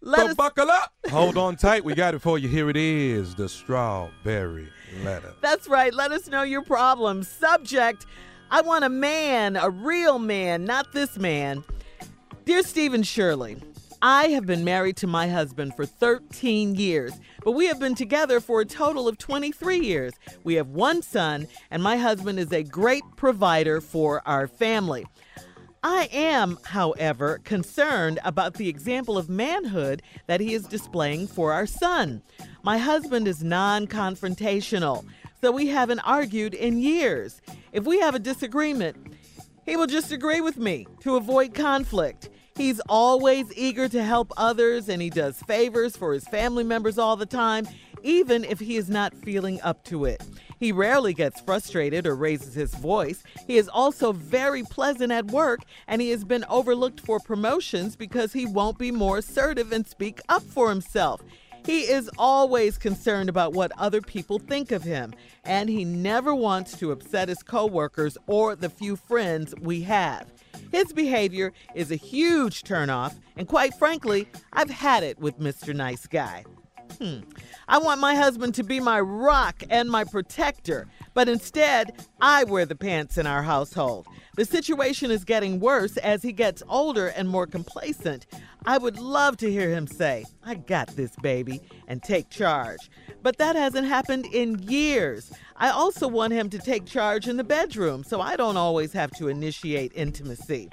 Let so us- buckle up. Hold on tight. We got it for you. Here it is the strawberry letter. That's right. Let us know your problem. Subject I want a man, a real man, not this man. Dear Stephen Shirley, I have been married to my husband for 13 years, but we have been together for a total of 23 years. We have one son, and my husband is a great provider for our family. I am, however, concerned about the example of manhood that he is displaying for our son. My husband is non confrontational, so we haven't argued in years. If we have a disagreement, he will just agree with me to avoid conflict. He's always eager to help others and he does favors for his family members all the time, even if he is not feeling up to it. He rarely gets frustrated or raises his voice. He is also very pleasant at work, and he has been overlooked for promotions because he won't be more assertive and speak up for himself. He is always concerned about what other people think of him, and he never wants to upset his coworkers or the few friends we have. His behavior is a huge turnoff, and quite frankly, I've had it with Mr. Nice Guy. Hmm. I want my husband to be my rock and my protector, but instead, I wear the pants in our household. The situation is getting worse as he gets older and more complacent. I would love to hear him say, I got this, baby, and take charge. But that hasn't happened in years. I also want him to take charge in the bedroom so I don't always have to initiate intimacy.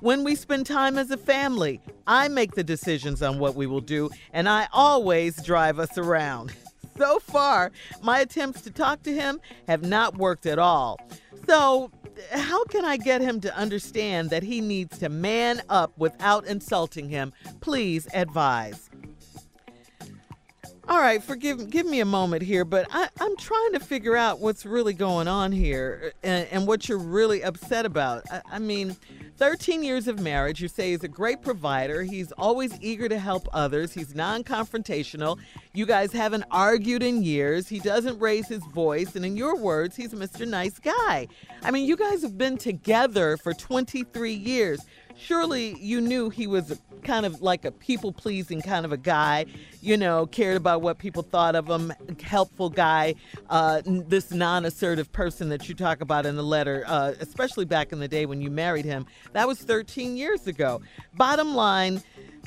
When we spend time as a family, I make the decisions on what we will do, and I always drive us around. So far, my attempts to talk to him have not worked at all. So, how can I get him to understand that he needs to man up without insulting him? Please advise. All right, forgive give me a moment here, but I, am trying to figure out what's really going on here uh, and, and what you're really upset about. I, I mean, 13 years of marriage, you say he's a great provider. He's always eager to help others. He's non confrontational. You guys haven't argued in years. He doesn't raise his voice. And in your words, he's a Mr. Nice Guy. I mean, you guys have been together for 23 years. Surely you knew he was kind of like a people pleasing kind of a guy, you know, cared about what people thought of him, helpful guy, uh, this non assertive person that you talk about in the letter, uh, especially back in the day when you married him. That was 13 years ago. Bottom line,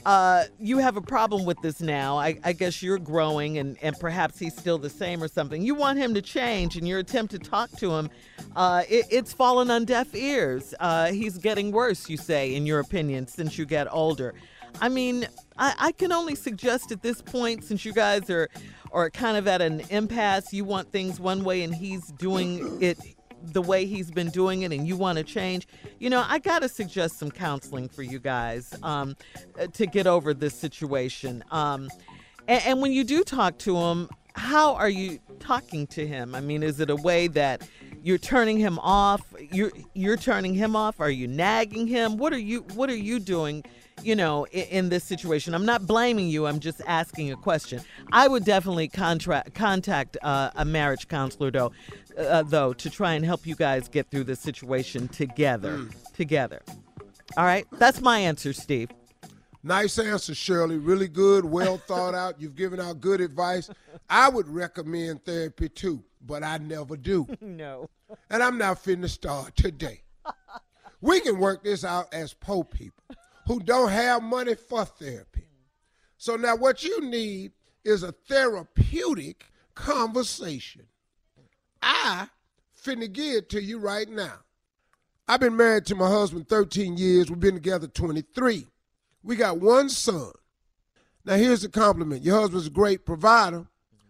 uh, you have a problem with this now. I, I, guess you're growing and, and perhaps he's still the same or something. You want him to change, and your attempt to talk to him, uh, it, it's fallen on deaf ears. Uh, he's getting worse, you say, in your opinion, since you get older. I mean, I, I can only suggest at this point, since you guys are, are kind of at an impasse, you want things one way and he's doing it the way he's been doing it and you want to change, you know, I got to suggest some counseling for you guys um, to get over this situation. Um, and, and when you do talk to him, how are you talking to him? I mean, is it a way that you're turning him off? You're you're turning him off? Are you nagging him? What are you What are you doing? You know, in, in this situation, I'm not blaming you. I'm just asking a question. I would definitely contract, contact uh, a marriage counselor, though, uh, though, to try and help you guys get through this situation together. Mm. Together. All right, that's my answer, Steve. Nice answer, Shirley. Really good, well thought out. You've given out good advice. I would recommend therapy too, but I never do. no. And I'm not finna start today. we can work this out as poor people who don't have money for therapy. So now what you need is a therapeutic conversation. I finna give it to you right now. I've been married to my husband 13 years. We've been together 23. We got one son. Now here's the compliment. Your husband's a great provider.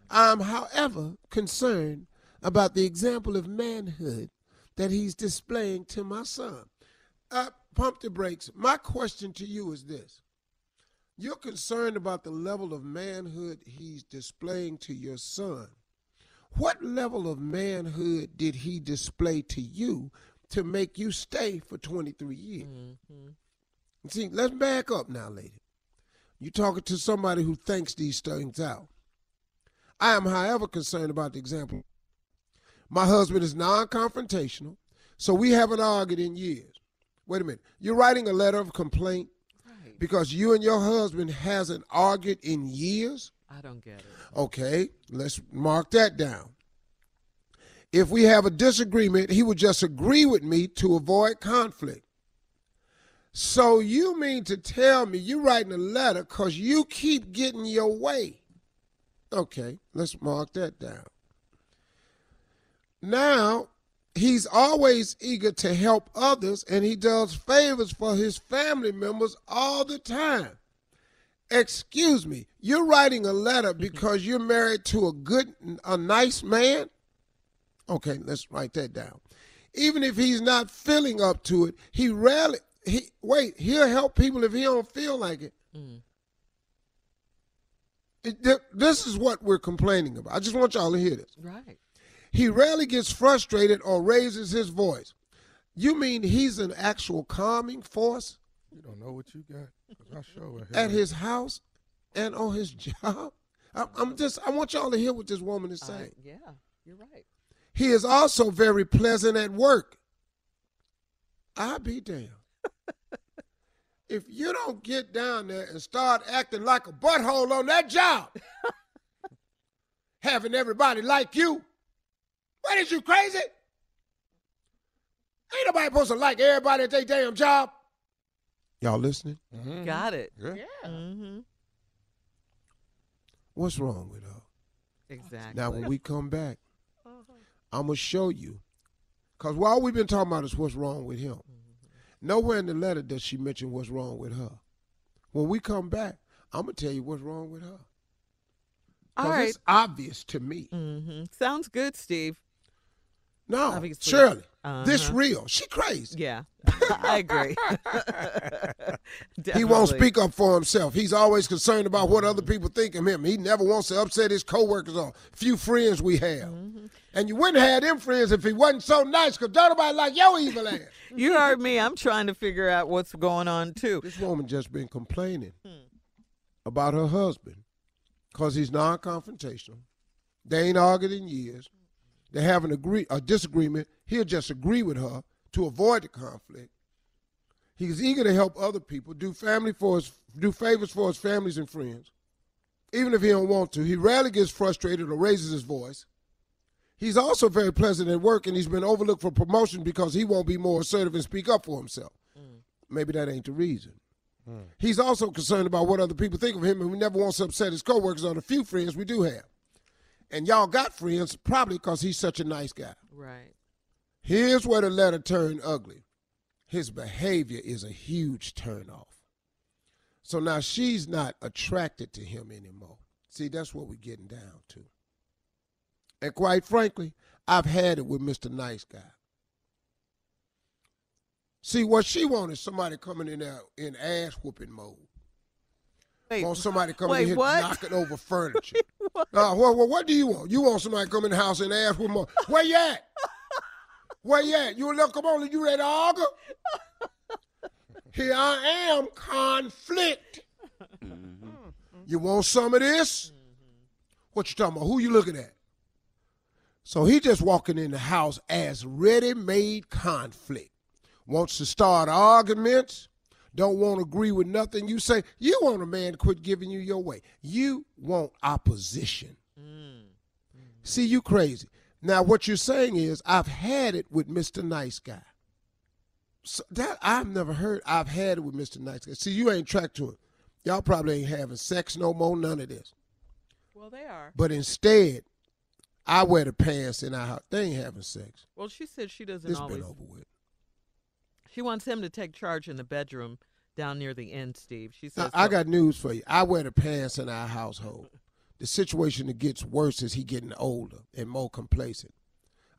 I'm, however, concerned about the example of manhood that he's displaying to my son. Uh, pump the brakes. My question to you is this. You're concerned about the level of manhood he's displaying to your son. What level of manhood did he display to you to make you stay for 23 years? Mm-hmm. See, let's back up now, lady. You're talking to somebody who thinks these things out. I am, however, concerned about the example. My husband is non confrontational, so we haven't argued in years. Wait a minute. You're writing a letter of complaint right. because you and your husband hasn't argued in years? I don't get it. Okay, let's mark that down. If we have a disagreement, he would just agree with me to avoid conflict. So you mean to tell me you're writing a letter because you keep getting your way? Okay, let's mark that down. Now, he's always eager to help others and he does favors for his family members all the time. Excuse me, you're writing a letter because you're married to a good, a nice man? Okay, let's write that down. Even if he's not feeling up to it, he rarely, he wait, he'll help people if he don't feel like it. Mm. it. This is what we're complaining about. I just want y'all to hear this. Right. He rarely gets frustrated or raises his voice. You mean he's an actual calming force? You don't know what you got. I show At his house and on his job. I, am just. I want y'all to hear what this woman is saying. Uh, yeah, you're right. He is also very pleasant at work. I be damned. if you don't get down there and start acting like a butthole on that job, having everybody like you, what is you crazy? Ain't nobody supposed to like everybody at their damn job. Y'all listening? Mm-hmm. Got it. Yeah. yeah. Mm-hmm. What's wrong with her? Exactly. Now, when we come back, uh-huh. I'm going to show you. Because while we've been talking about is what's wrong with him, mm-hmm. nowhere in the letter does she mention what's wrong with her. When we come back, I'm going to tell you what's wrong with her. All right. It's obvious to me. Mm-hmm. Sounds good, Steve. No, Obviously. Shirley, uh-huh. this real. She crazy. Yeah, I agree. he won't speak up for himself. He's always concerned about what other people think of him. He never wants to upset his coworkers or few friends we have. Mm-hmm. And you wouldn't have them friends if he wasn't so nice, because don't nobody like your evil ass. you heard me. I'm trying to figure out what's going on, too. This woman just been complaining hmm. about her husband because he's non-confrontational. They ain't argued in years. They have an agree a disagreement. He'll just agree with her to avoid the conflict. He's eager to help other people, do family for his, do favors for his families and friends, even if he don't want to. He rarely gets frustrated or raises his voice. He's also very pleasant at work, and he's been overlooked for promotion because he won't be more assertive and speak up for himself. Mm. Maybe that ain't the reason. Mm. He's also concerned about what other people think of him, and he never wants to upset his coworkers or the few friends we do have. And y'all got friends probably because he's such a nice guy. Right. Here's where the letter turned ugly. His behavior is a huge turnoff. So now she's not attracted to him anymore. See, that's what we're getting down to. And quite frankly, I've had it with Mr. Nice Guy. See, what she wanted somebody coming in there in ass whooping mode. Wait, want somebody coming wait, in here what? knocking over furniture. what? Uh, what, what, what do you want? You want somebody coming in the house and ask whooping mode. Where you at? Where you at? You look, come on, you ready to argue? Here I am, conflict. Mm-hmm. You want some of this? What you talking about? Who you looking at? So he just walking in the house as ready-made conflict. Wants to start arguments. Don't want to agree with nothing you say. You want a man to quit giving you your way. You want opposition. Mm. See, you crazy. Now, what you're saying is, I've had it with Mr. Nice Guy. So that I've never heard. I've had it with Mr. Nice Guy. See, you ain't tracked to it. Y'all probably ain't having sex no more. None of this. Well, they are. But instead, I wear the pants in our house. They ain't having sex. Well, she said she doesn't it's always. been over with. She wants him to take charge in the bedroom down near the end, Steve. She says. I, I got news for you. I wear the pants in our household the situation that gets worse as he getting older and more complacent.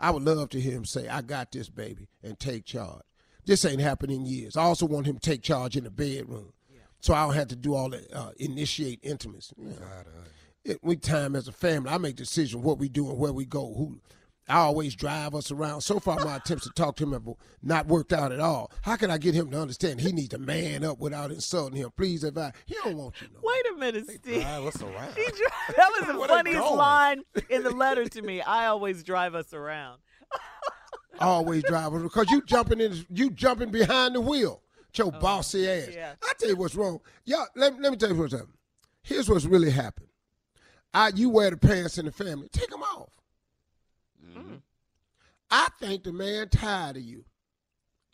I would love to hear him say, I got this baby and take charge. This ain't happened in years. I also want him to take charge in the bedroom. Yeah. So I don't have to do all that uh, initiate intimacy. You know, it, we time as a family. I make decisions what we do and where we go. Who I always drive us around. So far, my attempts to talk to him have not worked out at all. How can I get him to understand he needs to man up without insulting him? Please advise. He don't want you. No Wait a minute, Steve. Drive us around. Dri- that was the funniest line in the letter to me. I always drive us around. always drive us because you jumping in, you jumping behind the wheel. Your oh, bossy ass. Yeah. I tell you what's wrong. Y'all, let, let me tell you what's happened. Here's what's really happened. I, you wear the pants in the family. Take them off. I think the man tired of you.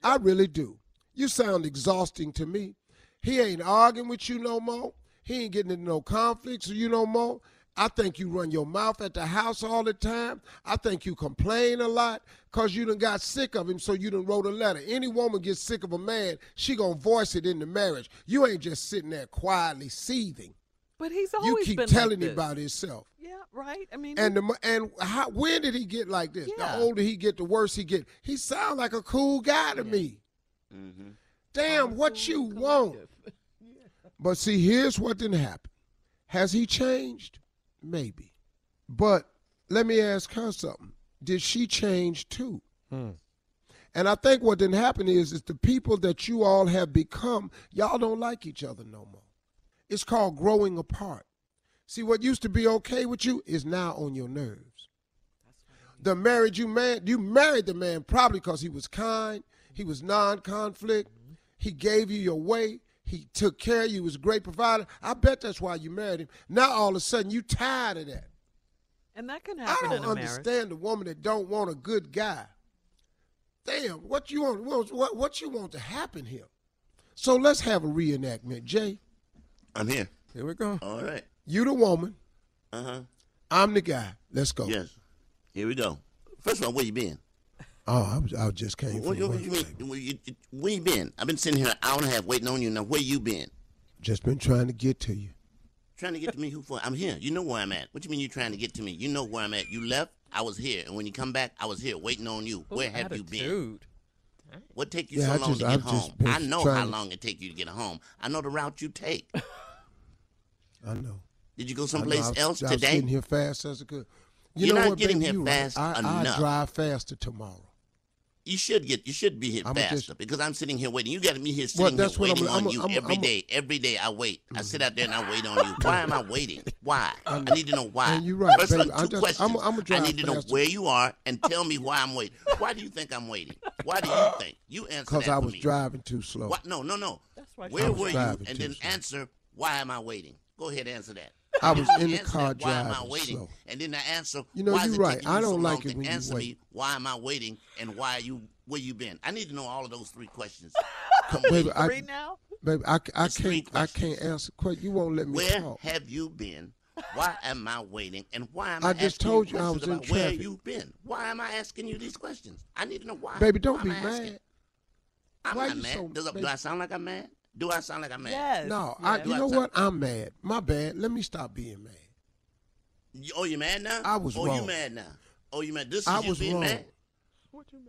I really do. You sound exhausting to me. He ain't arguing with you no more. He ain't getting into no conflicts with you no more. I think you run your mouth at the house all the time. I think you complain a lot because you done got sick of him, so you done wrote a letter. Any woman gets sick of a man, she gonna voice it in the marriage. You ain't just sitting there quietly seething. But he's always been. you keep been telling like him about himself. Yeah, right. I mean, and the and how when did he get like this? Yeah. The older he get, the worse he get. He sound like a cool guy to Yeah. me. Mm-hmm. Damn, what you want? But see, here's what didn't happen. Has he changed? Maybe. But let me ask her something. Did she change too? Hmm. And I think what didn't happen is, is the people that you all have become, y'all don't like each other no more. It's called growing apart. See, what used to be okay with you is now on your nerves. The marriage you man, you married the man probably because he was kind, he was non-conflict, he gave you your way, he took care of you, was a great provider. I bet that's why you married him. Now all of a sudden you tired of that. and that can happen. I don't in a marriage. understand the woman that don't want a good guy. Damn, what you want? What, what you want to happen here? So let's have a reenactment, Jay. I'm here. Here we go. All right. You the woman, Uh huh. I'm the guy. Let's go. Yes. Here we go. First of all, where you been? Oh, I, was, I just came Where, from where, you, where, you, where you been? I've been sitting here an hour and a half waiting on you. Now, where you been? Just been trying to get to you. Trying to get to me? Who for? I'm here. You know where I'm at. What you mean you trying to get to me? You know where I'm at. You left. I was here, and when you come back, I was here waiting on you. Ooh, where have you been? Attitude. What take you Yeah, so I long just- to get I've home? just I know how to- long it take you to get home. I know the route you take. I know. Did you go someplace I was, else I was today? getting here fast as I could. You You're know not what, getting baby, here you right. fast I, I enough. drive faster tomorrow. You should get. You should be here I'ma faster just- because I'm sitting here waiting. You got me here Well, sitting that's here what I'm- waiting on I'm- you I'm- every I'm- day. Every day I wait. I sit out there and I wait on you. Why am I waiting? Why? why. I need to know why. And you're right, First baby. one, I two just- questions. I'm- I'ma I need to know faster. where you are and tell me why I'm waiting. Why do you think I'm waiting? Why do you think? You answer Because that I for was me. driving too slow. What? No, no, no. why Where I was were you? And then slow. answer, why am I waiting? Go ahead, answer that. I was in the car that, why am I driving waiting? slow. And then the answer, You know, why you're it right. I don't so like long it when you answer wait. me, why am I waiting, and why are you where you been? I need to know all of those three questions. Baby, I, Three now? baby, I, I can't, I can't answer. Quite, you won't let me Where talk. have you been? Why am I waiting? And why am I, I just asking told you you I questions was in about where traffic. you've been? Why am I asking you these questions? I need to know why. Baby, don't Why be am I asking? mad. I'm Why not mad. so- Does, baby? do I sound like I'm mad? Do I sound like I'm mad? Yes. No, I, you Do I know sound- what? I'm mad. My bad. Let me stop being mad. You- Oh, you mad now? I was oh, you mad now? Oh, you mad? This is I you was being wrong. mad?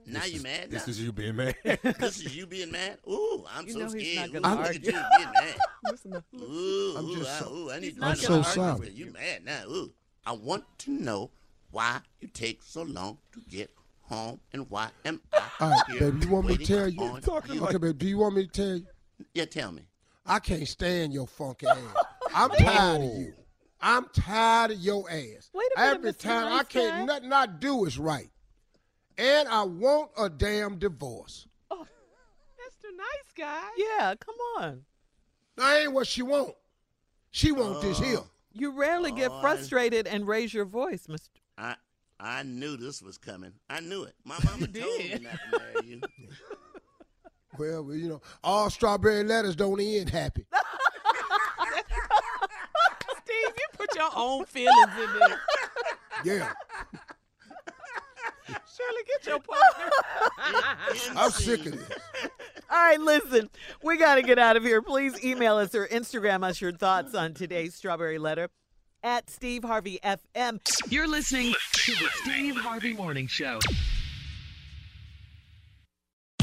Now you mad now? This is you being mad. this is you being mad? Ooh, I'm You so scared. Ooh, look at you being mad. Listen Ooh, I'm ooh, just I, so- ooh, I need to. I'm so argue sorry. You mad now? Ooh, I want to know why you take so long to get home and why am I All right, here baby, you want me to tell you? on you? Okay, baby, do you want me to tell you? Yeah, tell me. I can't stand your funky ass. I'm tired of you. I'm tired of your ass. Wait a minute, Every Mr. time I can't Guy. nothing I do is right. And I want a damn divorce. Oh, Mr. Nice Guy. Yeah, come on. That ain't what she want. She want this oh. here. You rarely get Oh, I- frustrated and raise your voice, Mr. I I knew this was coming. I knew it. My mama told me not to marry you. Well, well, you know, all strawberry letters don't end happy. Steve, you put your own feelings in there. Yeah. Shirley, get your partner. I'm sick of this. All right, listen, we got to get out of here. Please email us or Instagram us your thoughts on today's Strawberry Letter at Steve Harvey FM. You're listening to the Steve Harvey Morning Show.